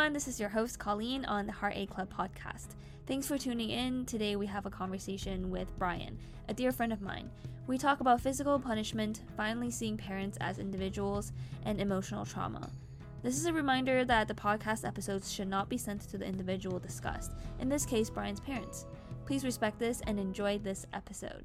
everyone. This is your host, Colleen, on the Heartache Club podcast. Thanks for tuning in. Today, we have a conversation with Brian, a dear friend of mine. We talk about physical punishment, finally seeing parents as individuals, and emotional trauma. This is a reminder that the podcast episodes should not be sent to the individual discussed, in this case, Brian's parents. Please respect this and enjoy this episode.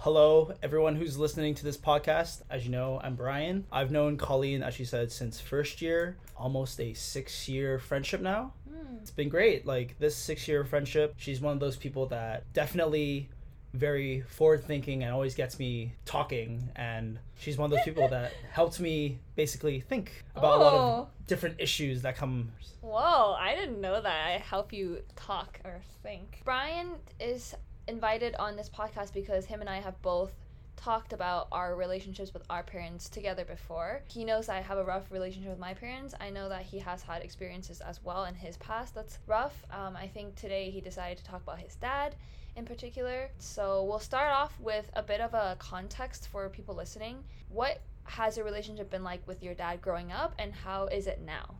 Hello, everyone who's listening to this podcast. As you know, I'm Brian. I've known Colleen, as she said, since first year, almost a six year friendship now. Hmm. It's been great. Like, this six year friendship, she's one of those people that definitely very forward thinking and always gets me talking. And she's one of those people that helps me basically think about a lot Oh. of different issues that come. Whoa, I didn't know that. I help you talk or think. Brian is invited on this podcast because him and I have both talked about our relationships with our parents together before. He knows I have a rough relationship with my parents. I know that he has had experiences as well in his past that's rough. Um, I think today he decided to talk about his dad in particular. So we'll start off with a bit of a context for people listening. What has your relationship been like with your dad growing up and how is it now?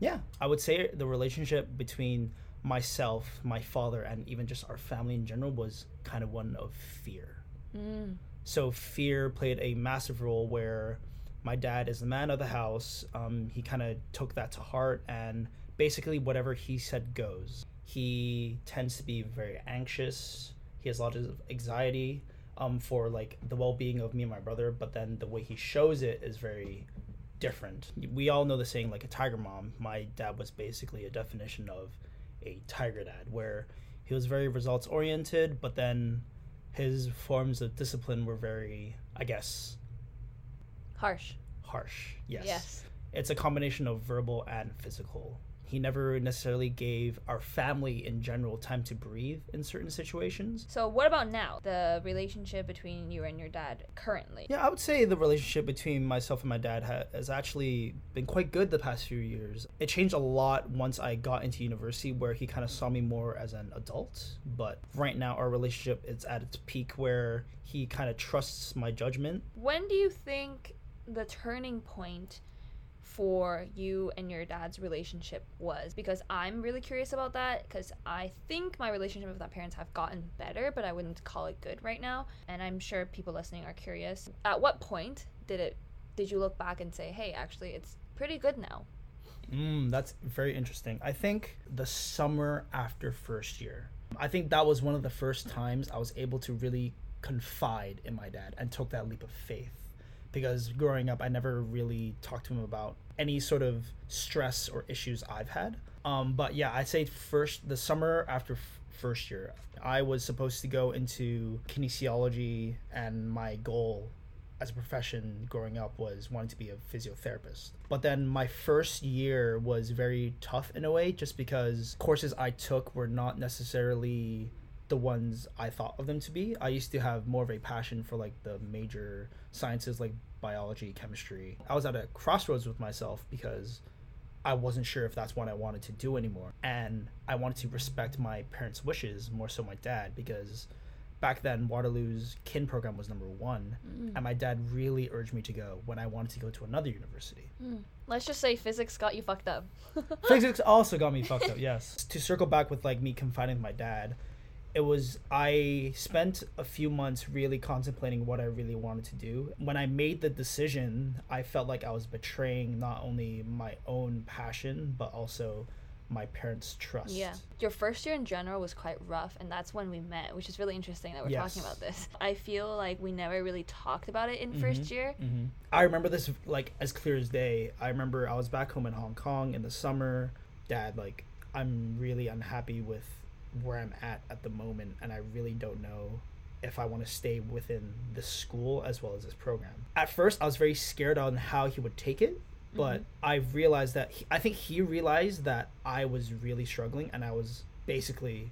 Yeah, I would say the relationship between myself, my father, and even just our family in general was kind of one of fear. Mm. So fear played a massive role where my dad is the man of the house. Um, he kind of took that to heart, and basically whatever he said goes. He tends to be very anxious. He has a lot of anxiety um, for like the well-being of me and my brother, but then the way he shows it is very different. We all know the saying like a tiger mom. My dad was basically a definition of a tiger dad, where he was very results oriented, but then his forms of discipline were very, I guess, Harsh. harsh. Yes. Yes. It's a combination of verbal and physical. He never necessarily gave our family in general time to breathe in certain situations. So, what about now? The relationship between you and your dad currently? Yeah, I would say the relationship between myself and my dad ha- has actually been quite good the past few years. It changed a lot once I got into university, where he kind of saw me more as an adult. But right now, our relationship is at its peak, where he kind of trusts my judgment. When do you think the turning point for you and your dad's relationship was? Because I'm really curious about that, because I think my relationship with my parents have gotten better, but I wouldn't call it good right now. And I'm sure people listening are curious. At what point did it? Did you look back and say, "Hey, actually, it's pretty good now"? Mm, that's very interesting. I think the summer after first year, I think that was one of the first times I was able to really confide in my dad and took that leap of faith. Because growing up, I never really talked to him about any sort of stress or issues I've had. Um, but yeah, I'd say first the summer after f- first year, I was supposed to go into kinesiology, and my goal as a profession growing up was wanting to be a physiotherapist. But then my first year was very tough in a way just because courses I took were not necessarily the ones I thought of them to be. I used to have more of a passion for like the major sciences like biology, chemistry. I was at a crossroads with myself because I wasn't sure if that's what I wanted to do anymore. And I wanted to respect my parents' wishes, more so my dad, because back then Waterloo's kin program was number one. Mm. And my dad really urged me to go when I wanted to go to another university. Mm. Let's just say physics got you fucked up. Physics also got me fucked up, yes. To circle back with like me confiding in my dad, it was I spent a few months really contemplating what I really wanted to do. When I made the decision, I felt like I was betraying not only my own passion but also my parents' trust. Yeah. Your first year in general was quite rough, and that's when we met, which is really interesting that we're talking about this. I feel like we never really talked about it in first year. hmm I remember this like as clear as day. I remember I was back home in Hong Kong in the summer. Dad, like, I'm really unhappy with where I'm at at the moment, and I really don't know if I want to stay within this school as well as this program. At first, I was very scared on how he would take it, but mm-hmm. I realized that he, I think he realized that I was really struggling, and I was basically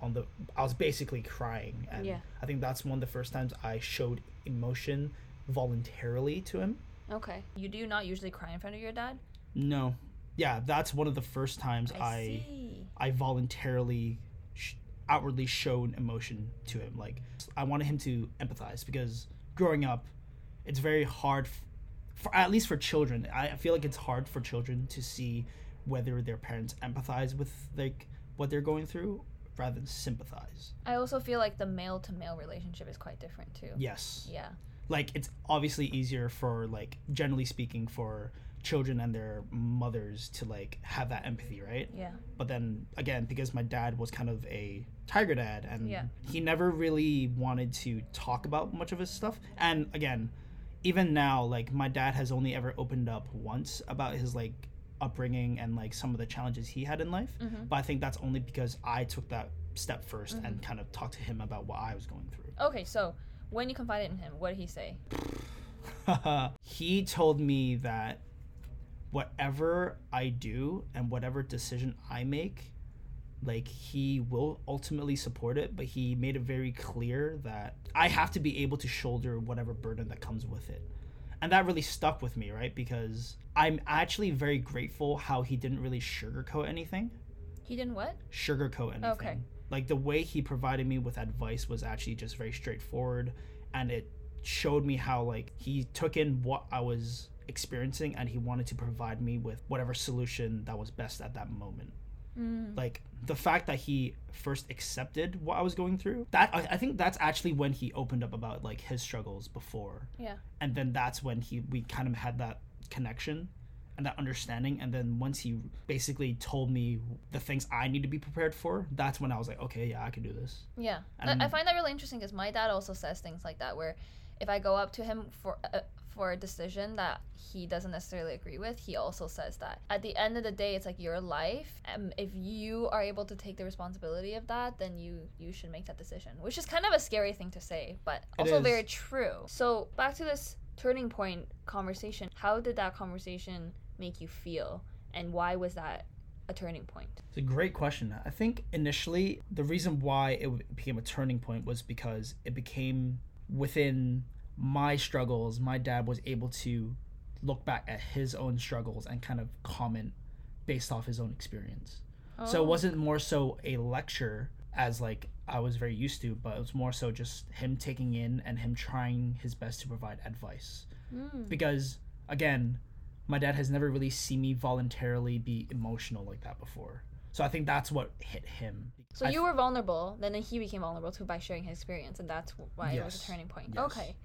on the I was basically crying, and Yeah. I think that's one of the first times I showed emotion voluntarily to him. Okay. You do not usually cry in front of your dad? No, yeah, that's one of the first times I see. I, voluntarily sh- outwardly shown emotion to him. Like I wanted him to empathize because growing up, it's very hard, f- for at least for children. I feel like it's hard for children to see whether their parents empathize with like what they're going through rather than sympathize. I also feel like the male to male relationship is quite different too. Yes. Yeah. Like it's obviously easier for like generally speaking for children and their mothers to like have that empathy, right? Yeah. But then again, because my dad was kind of a tiger dad and Yeah. he never really wanted to talk about much of his stuff. And again, even now, like my dad has only ever opened up once about his like upbringing and like some of the challenges he had in life. Mhm. But I think that's only because I took that step 1st Mm-hmm. and kind of talked to him about what I was going through. Okay, so when you confided in him, what did he say? he told me that whatever I do and whatever decision I make, like he will ultimately support it, but he made it very clear that I have to be able to shoulder whatever burden that comes with it. And that really stuck with me, right? Because I'm actually very grateful how he didn't really sugarcoat anything. He didn't what? Sugarcoat anything. Okay. Like the way he provided me with advice was actually just very straightforward and it showed me how like he took in what I was experiencing and he wanted to provide me with whatever solution that was best at that moment. Mm. Like the fact that he first accepted what I was going through, that I, I think that's actually when he opened up about like his struggles before. Yeah. And then that's when he we kind of had that connection and that understanding and then once he basically told me the things I need to be prepared for, that's when I was like, okay, yeah, I can do this. Yeah, And- I find that really interesting because my dad also says things like that. Where if I go up to him for a, for a decision that he doesn't necessarily agree with, he also says that at the end of the day, it's like your life. Um, if you are able to take the responsibility of that, then you you should make that decision. Which is kind of a scary thing to say, but also very true. So back to this turning point conversation. How did that conversation make you feel, and why was that a turning point? It's a great question. I think initially the reason why it became a turning point was because it became within my struggles. My dad was able to look back at his own struggles and kind of comment based off his own experience. Oh. So Oh. it wasn't more so a lecture as like I was very used to, but it was more so just him taking in and him trying his best to provide advice. Mm. Because again, my dad has never really seen me voluntarily be emotional like that before. So I think that's what hit him. So I you were vulnerable, then he became vulnerable too by sharing his experience, and that's wh- why it was a turning point. Yes. Okay.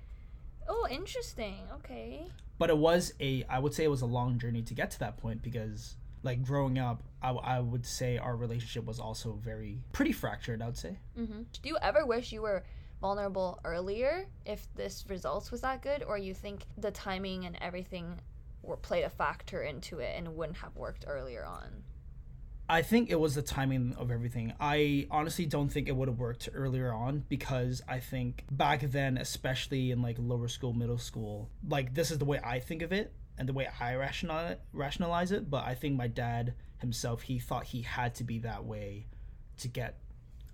Oh, interesting. Okay. but it was a i would say it was a long journey to get to that point because like growing up I, w- I would say our relationship was also very pretty fractured i would say hmm Do you ever wish you were vulnerable earlier if this results was that good, or you think the timing and everything were played a factor into it and wouldn't have worked earlier on? I think it was the timing of everything i honestly don't think it would have worked earlier on because i think back then especially in like lower school middle school like this is the way i think of it and the way i rationalize rationalize it but i think my dad himself he thought he had to be that way to get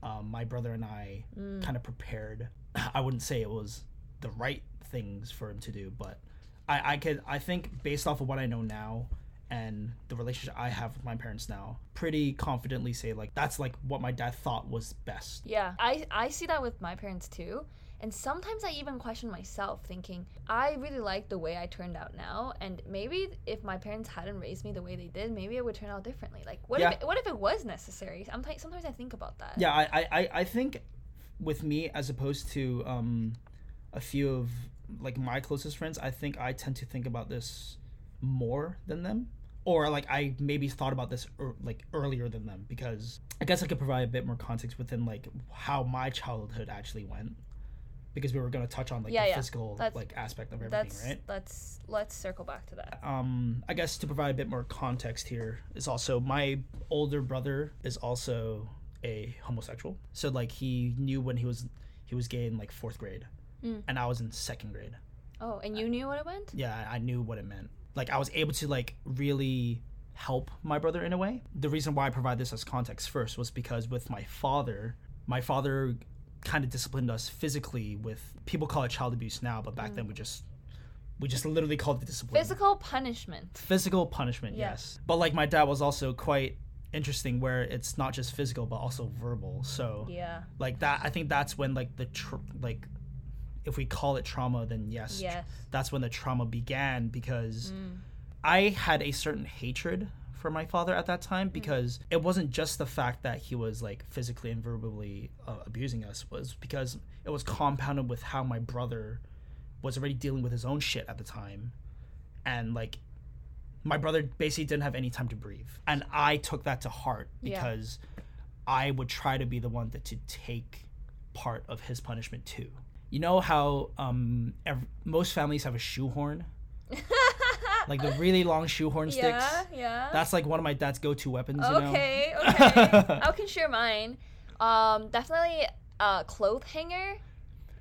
um, my brother and i Mm. kind of prepared. I wouldn't say it was the right things for him to do, but I, I could I think based off of what I know now and the relationship I have with my parents now, pretty confidently say like that's like what my dad thought was best. Yeah, I I see that with my parents too. And sometimes I even question myself, thinking, I really like the way I turned out now, and maybe if my parents hadn't raised me the way they did, maybe it would turn out differently. Like, what Yeah. if it, what if it was necessary? Sometimes sometimes I think about that. Yeah, I, I, I- I think with me as opposed to um a few of like my closest friends, I think I tend to think about this more than them. Or like I maybe thought about this er, like earlier than them because I guess I could provide a bit more context within like how my childhood actually went because we were gonna touch on like Yeah, the yeah. physical That's- like aspect of everything, That's right? let's let's circle back to that. um i guess to provide a bit more context here is also my older brother is also a homosexual so like he knew when he was he was gay in like fourth grade Mm. and i was in second grade Oh, and you knew what it meant? yeah i knew what it meant like i was able to like really help my brother in a way the reason why i provide this as context first was because with my father my father kind of disciplined us physically with people call it child abuse now but back mm. then we just we just literally called it discipline Physical punishment. physical punishment Yeah. yes but like my dad was also quite interesting where it's not just physical but also verbal so Yeah. like that i think that's when like the tr- like if we call it trauma then yes Yes. that's when the trauma began because Mm. i had a certain hatred for my father at that time because it wasn't just the fact that he was like physically and verbally uh, abusing us was because it was compounded with how my brother was already dealing with his own shit at the time and like my brother basically didn't have any time to breathe and i took that to heart Yeah. because i would try to be the one that to take part of his punishment too you know how um ev- most families have a shoehorn like the really long shoehorn sticks yeah, yeah. that's like one of my dad's go-to weapons you know okay, okay. I can share mine. Um, definitely a cloth hanger.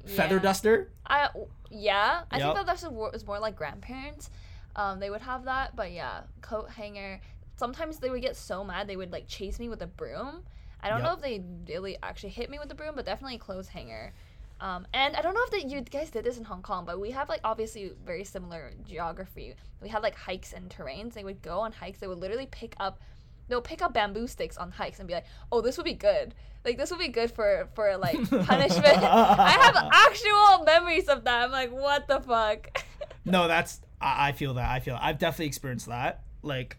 feather Yeah. duster I yeah, I Yep. think that that's a, was more like grandparents. Um, they would have that, but yeah, coat hanger. Sometimes they would get so mad they would like chase me with a broom. I don't know if they really actually hit me with the broom, but definitely clothes hanger. Um, and I don't know if that you guys did this in Hong Kong, but we have like obviously very similar geography. We had like hikes and terrains. They would go on hikes. They would literally pick up, they'll pick up bamboo sticks on hikes and be like, "Oh, this would be good. Like this would be good for for like punishment." I have actual memories of that. I'm like, what the fuck? no that's I, I feel that i feel i've definitely experienced that like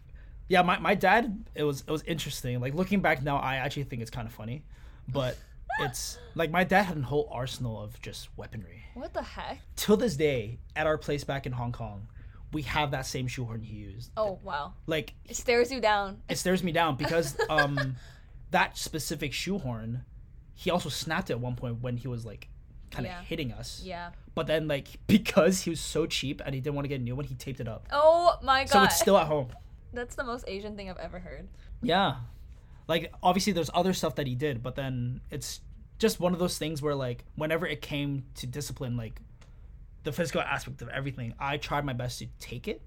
yeah my, my dad it was it was interesting like looking back now i actually think it's kind of funny but it's like my dad had a whole arsenal of just weaponry what the heck? till this day at our place back in hong kong we have that same shoehorn he used Oh wow! like It stares you down. it stares me down because um that specific shoehorn he also snapped it at one point when he was like kind of Yeah. hitting us Yeah. but then like because he was so cheap and he didn't want to get a new one he taped it up Oh my god. so it's still at home That's the most Asian thing I've ever heard. yeah like obviously there's other stuff that he did but then it's just one of those things where like whenever it came to discipline like the physical aspect of everything i tried my best to take it.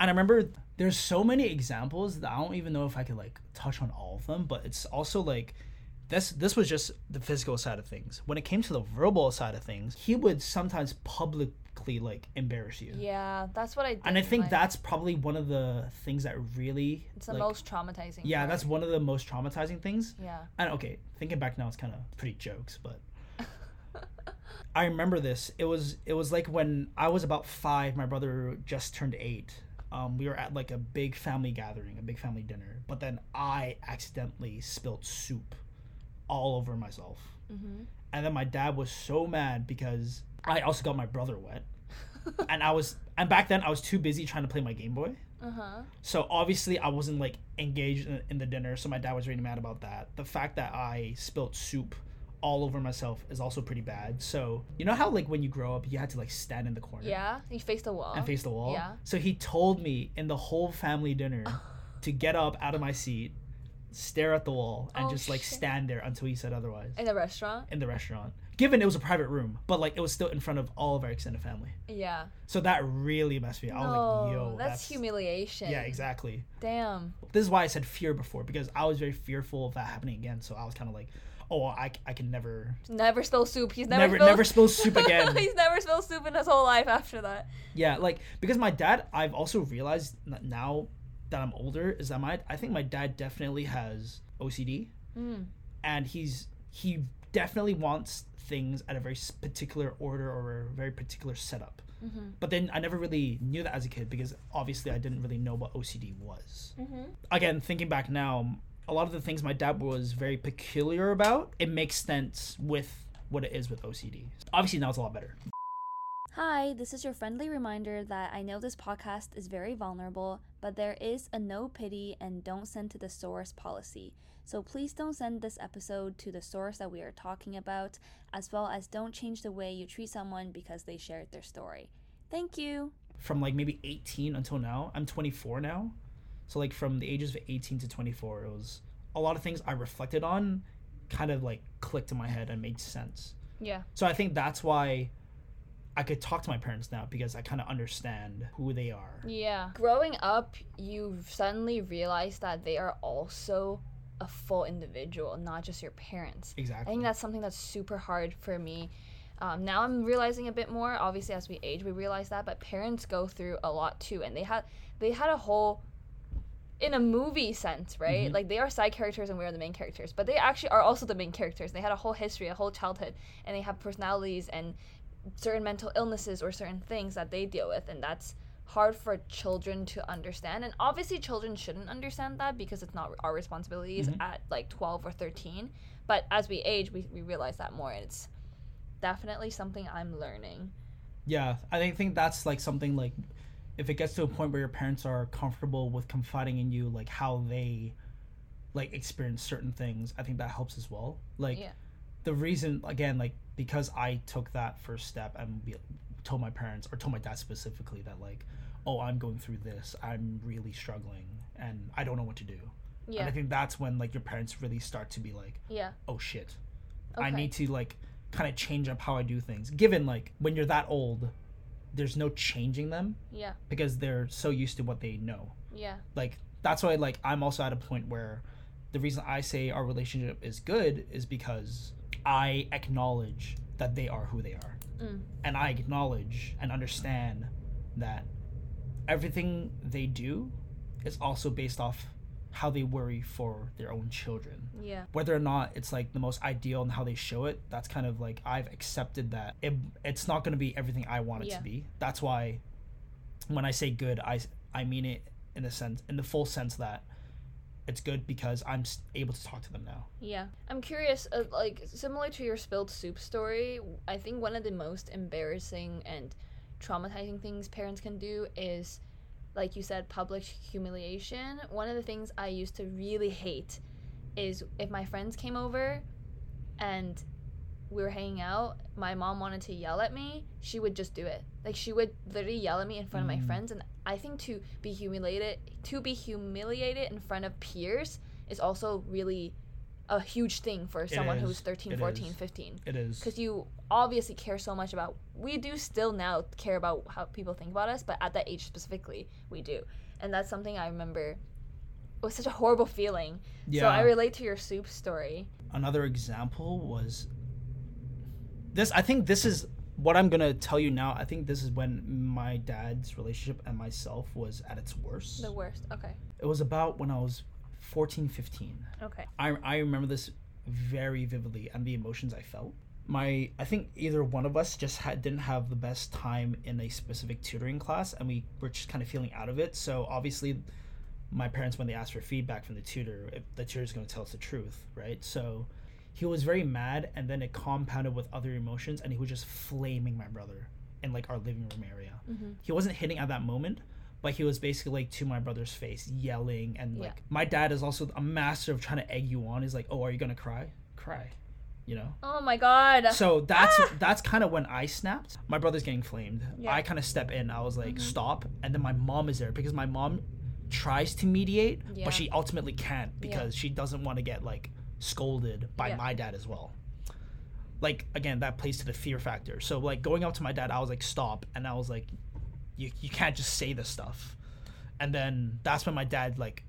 And i remember there's so many examples that i don't even know if i could like touch on all of them but it's also like this this was just the physical side of things. When it came to the verbal side of things he would sometimes publicly like embarrass you Yeah, that's what I did. and i think my- that's probably one of the things that really it's the like, most traumatizing. yeah part. that's one of the most traumatizing things Yeah. and okay, thinking back now, it's kind of pretty jokes, but I remember this. It was it was like when I was about five. My brother just turned eight. Um, we were at like a big family gathering, a big family dinner. But then I accidentally spilt soup all over myself, Mm-hmm. and then my dad was so mad because I also got my brother wet, and I was and back then I was too busy trying to play my Game Boy. Uh huh. So obviously I wasn't like engaged in, in the dinner, so my dad was really mad about that. The fact that I spilt soup all over myself is also pretty bad. So you know how like when you grow up you had to like stand in the corner Yeah. You face the wall. and face the wall. Yeah. So he told me in the whole family dinner to get up out of my seat, stare at the wall, and Oh, just like shit. stand there until he said otherwise In the restaurant. in the restaurant. Given it was a private room, but like it was still in front of all of our extended family. Yeah. So that really messed me. up. I was like, yo, that's, humiliation. Yeah, exactly. Damn. this is why I said fear before because I was very fearful of that happening again. So I was kind of like, oh, I, I can never, Never spill soup. He's never never, spilled- never spill soup again. He's never spilled soup in his whole life after that. yeah, like because my dad, I've also realized now that I'm older is that my, I think my dad definitely has OCD, Mm. and he's he definitely wants things at a very particular order or a very particular setup. Mm-hmm. But then I never really knew that as a kid because obviously I didn't really know what OCD was. Mm-hmm. again thinking back now a lot of the things my dad was very peculiar about it makes sense with what it is with ocd obviously now it's a lot better Hi, this is your friendly reminder that I know this podcast is very vulnerable, but there is a no pity and don't send to the source policy. So please don't send this episode to the source that we are talking about, as well as don't change the way you treat someone because they shared their story. Thank you. from like maybe 18 until now i'm 24 now so like from the ages of 18 to 24 it was a lot of things i reflected on kind of like clicked in my head and made sense Yeah. so i think that's why i could talk to my parents now because i kind of understand who they are Yeah. Growing up, you suddenly realize that they are also a full individual, not just your parents. Exactly. I think that's something that's super hard for me. Um, now I'm realizing a bit more. Obviously, as we age, we realize that. But parents go through a lot too, and they had they had a whole, in a movie sense, right? Mhm. Like they are side characters and we are the main characters, but they actually are also the main characters. They had a whole history, a whole childhood, and they have personalities and certain mental illnesses or certain things that they deal with, and that's hard for children to understand. And obviously, children shouldn't understand that because it's not our responsibilities Mhm. at like 12 or 13. But as we age, we, we realize that more. And it's definitely something I'm learning. Yeah, I think think that's like something like if it gets to a point where your parents are comfortable with confiding in you like how they like experience certain things, I think that helps as well. Like Yeah. the reason again like because I took that first step and be, told my parents or told my dad specifically that like oh, I'm going through this. I'm really struggling and I don't know what to do. Yeah. And I think that's when like your parents really start to be like, Yeah. "Oh shit. I need to like kind of change up how I do things." Given like when you're that old, there's no changing them Yeah. because they're so used to what they know. Yeah. Like that's why like I'm also at a point where the reason I say our relationship is good is because I acknowledge that they are who they are. Mm. And I acknowledge and understand that everything they do is also based off how they worry for their own children Yeah. whether or not it's like the most ideal and how they show it that's kind of like i've accepted that it, it's not going to be everything i want it Yeah. to be that's why when i say good i i mean it in the sense in the full sense that it's good because i'm able to talk to them now Yeah. I'm curious, uh, like, similar to your spilled soup story, I think one of the most embarrassing and traumatizing things parents can do is, like you said, public humiliation. One of the things I used to really hate is if my friends came over and we were hanging out, my mom wanted to yell at me, she would just do it. Like she would literally yell at me in front of my Mm. friends and I think to be humiliated to be humiliated in front of peers is also really a huge thing for someone who's 13, It 14, is. 15 it is. Because you obviously care so much about we do still now care about how people think about us but at that age specifically we do. And that's something i remember. It was such a horrible feeling. Yeah so i relate to your soup story. Another example was this i think this is what i'm gonna tell you now i think this is when my dad's relationship and myself was at its worst. The worst okay. It was about when i was 14 15 okay. I, I remember this very vividly and the emotions i felt. My i think either one of us just had didn't have the best time in a specific tutoring class and we were just kind of feeling out of it. So obviously my parents when they asked for feedback from the tutor if the tutor's going to tell us the truth right? So he was very mad and then it compounded with other emotions and he was just flaming my brother in like our living room area mm-hmm. he wasn't hitting at that moment but he was basically like to my brother's face yelling and like Yeah. my dad is also a master of trying to egg you on he's like oh are you gonna cry cry you know oh my god so that's Ah! that's kind of when i snapped my brother's getting flamed Yeah. i kind of step in i was like Mhm. stop and then my mom is there because my mom tries to mediate Yeah. but she ultimately can't Yeah. because she doesn't want to get like scolded by Yeah. my dad as well. Like again that plays to the fear factor. So like going up to my dad i was like stop. And i was like you, you can't just say this stuff. And then that's when my dad like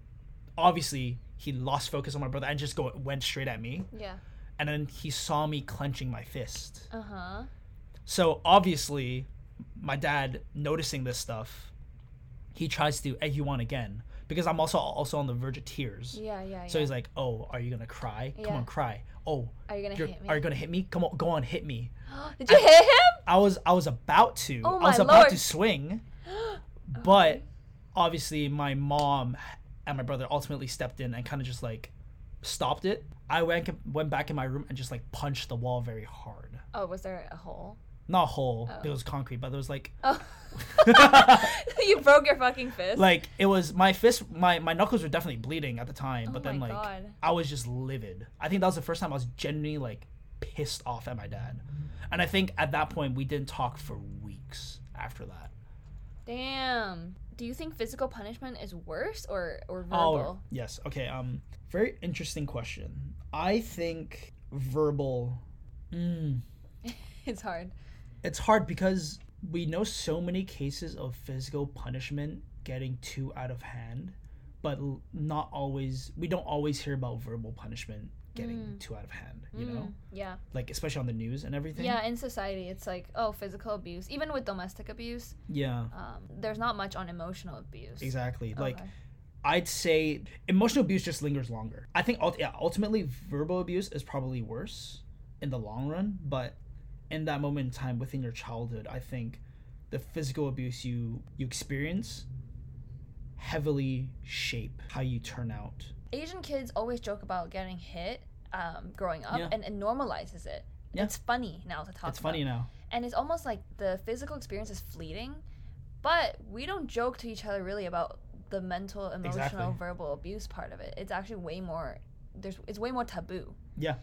obviously he lost focus on my brother and just go went straight at me. Yeah. And then he saw me clenching my fist. Uh-huh. So obviously my dad noticing this stuff he tries to egg you on again because i'm also also on the verge of tears. Yeah yeah so yeah. he's like oh are you gonna cry? Come Yeah. on cry. Oh are you gonna hit me? are you gonna hit me? Come on go on hit me. Did you hit him? I was i was about to. Oh my i was my about lord. to swing but obviously my mom and my brother ultimately stepped in and kind of just like stopped it. I went went back in my room and just like punched the wall very hard. Oh was there a hole not whole. Oh. it was concrete but there was like oh you broke your fucking fist like it was my fist my my knuckles were definitely bleeding at the time oh but then like god i was just livid i think that was the first time i was genuinely like pissed off at my dad and i think at that point we didn't talk for weeks after that Damn. Do you think physical punishment is worse or or Oh, verbal? yes. Okay. Um, very interesting question. I think verbal. Mm, It's hard. It's hard because we know so many cases of physical punishment getting too out of hand, but not always. We don't always hear about verbal punishment getting Mm. too out of hand. You know, Mm, yeah. like especially on the news and everything. Yeah, in society, it's like, oh, physical abuse. Even with domestic abuse, Yeah. um, there's not much on emotional abuse. Exactly. Like I'd say emotional abuse just lingers longer. I think yeah, ultimately verbal abuse is probably worse in the long run, but in that moment in time within your childhood, I think the physical abuse you you experience heavily shape how you turn out. Asian kids always joke about getting hit um, growing up, Yeah. and it normalizes it. Yeah. It's funny now to talk. It's funny now. and it's almost like the physical experience is fleeting, but we don't joke to each other really about the mental, emotional, Exactly. verbal abuse part of it. It's actually way more. There's it's way more taboo. Yeah.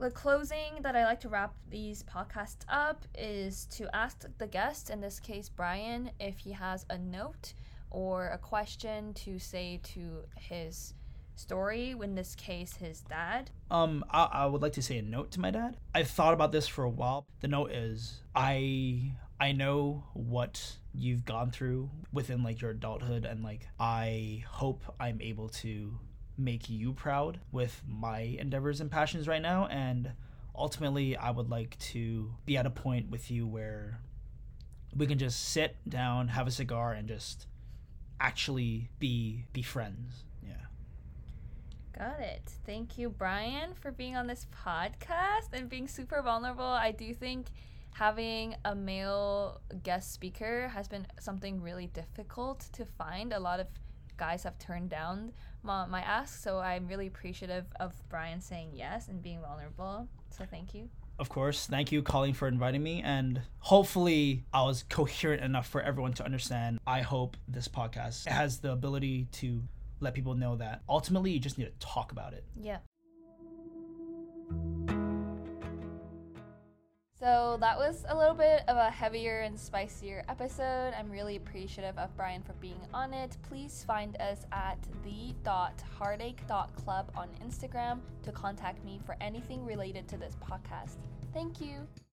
The closing that I like to wrap these podcasts up is to ask the guest, in this case Brian, if he has a note or a question to say to his story, in this case his dad. Um, I, I would like to say a note to my dad. I've thought about this for a while. The note is I I know what you've gone through within like your adulthood and like I hope I'm able to make you proud with my endeavors and passions right now and ultimately I would like to be at a point with you where we can just sit down, have a cigar and just actually be be friends. Yeah. Got it. Thank you, Brian, for being on this podcast and being super vulnerable. I do think having a male guest speaker has been something really difficult to find. A lot of guys have turned down my, my ask, so I'm really appreciative of Brian saying yes and being vulnerable. So thank you. Of course. Thank you, Colleen, for inviting me. And hopefully, I was coherent enough for everyone to understand. I hope this podcast has the ability to let people know that ultimately you just need to talk about it. Yeah. So that was a little bit of a heavier and spicier episode. I'm really appreciative of Brian for being on it. Please find us at the.heartache.club on Instagram to contact me for anything related to this podcast. Thank you.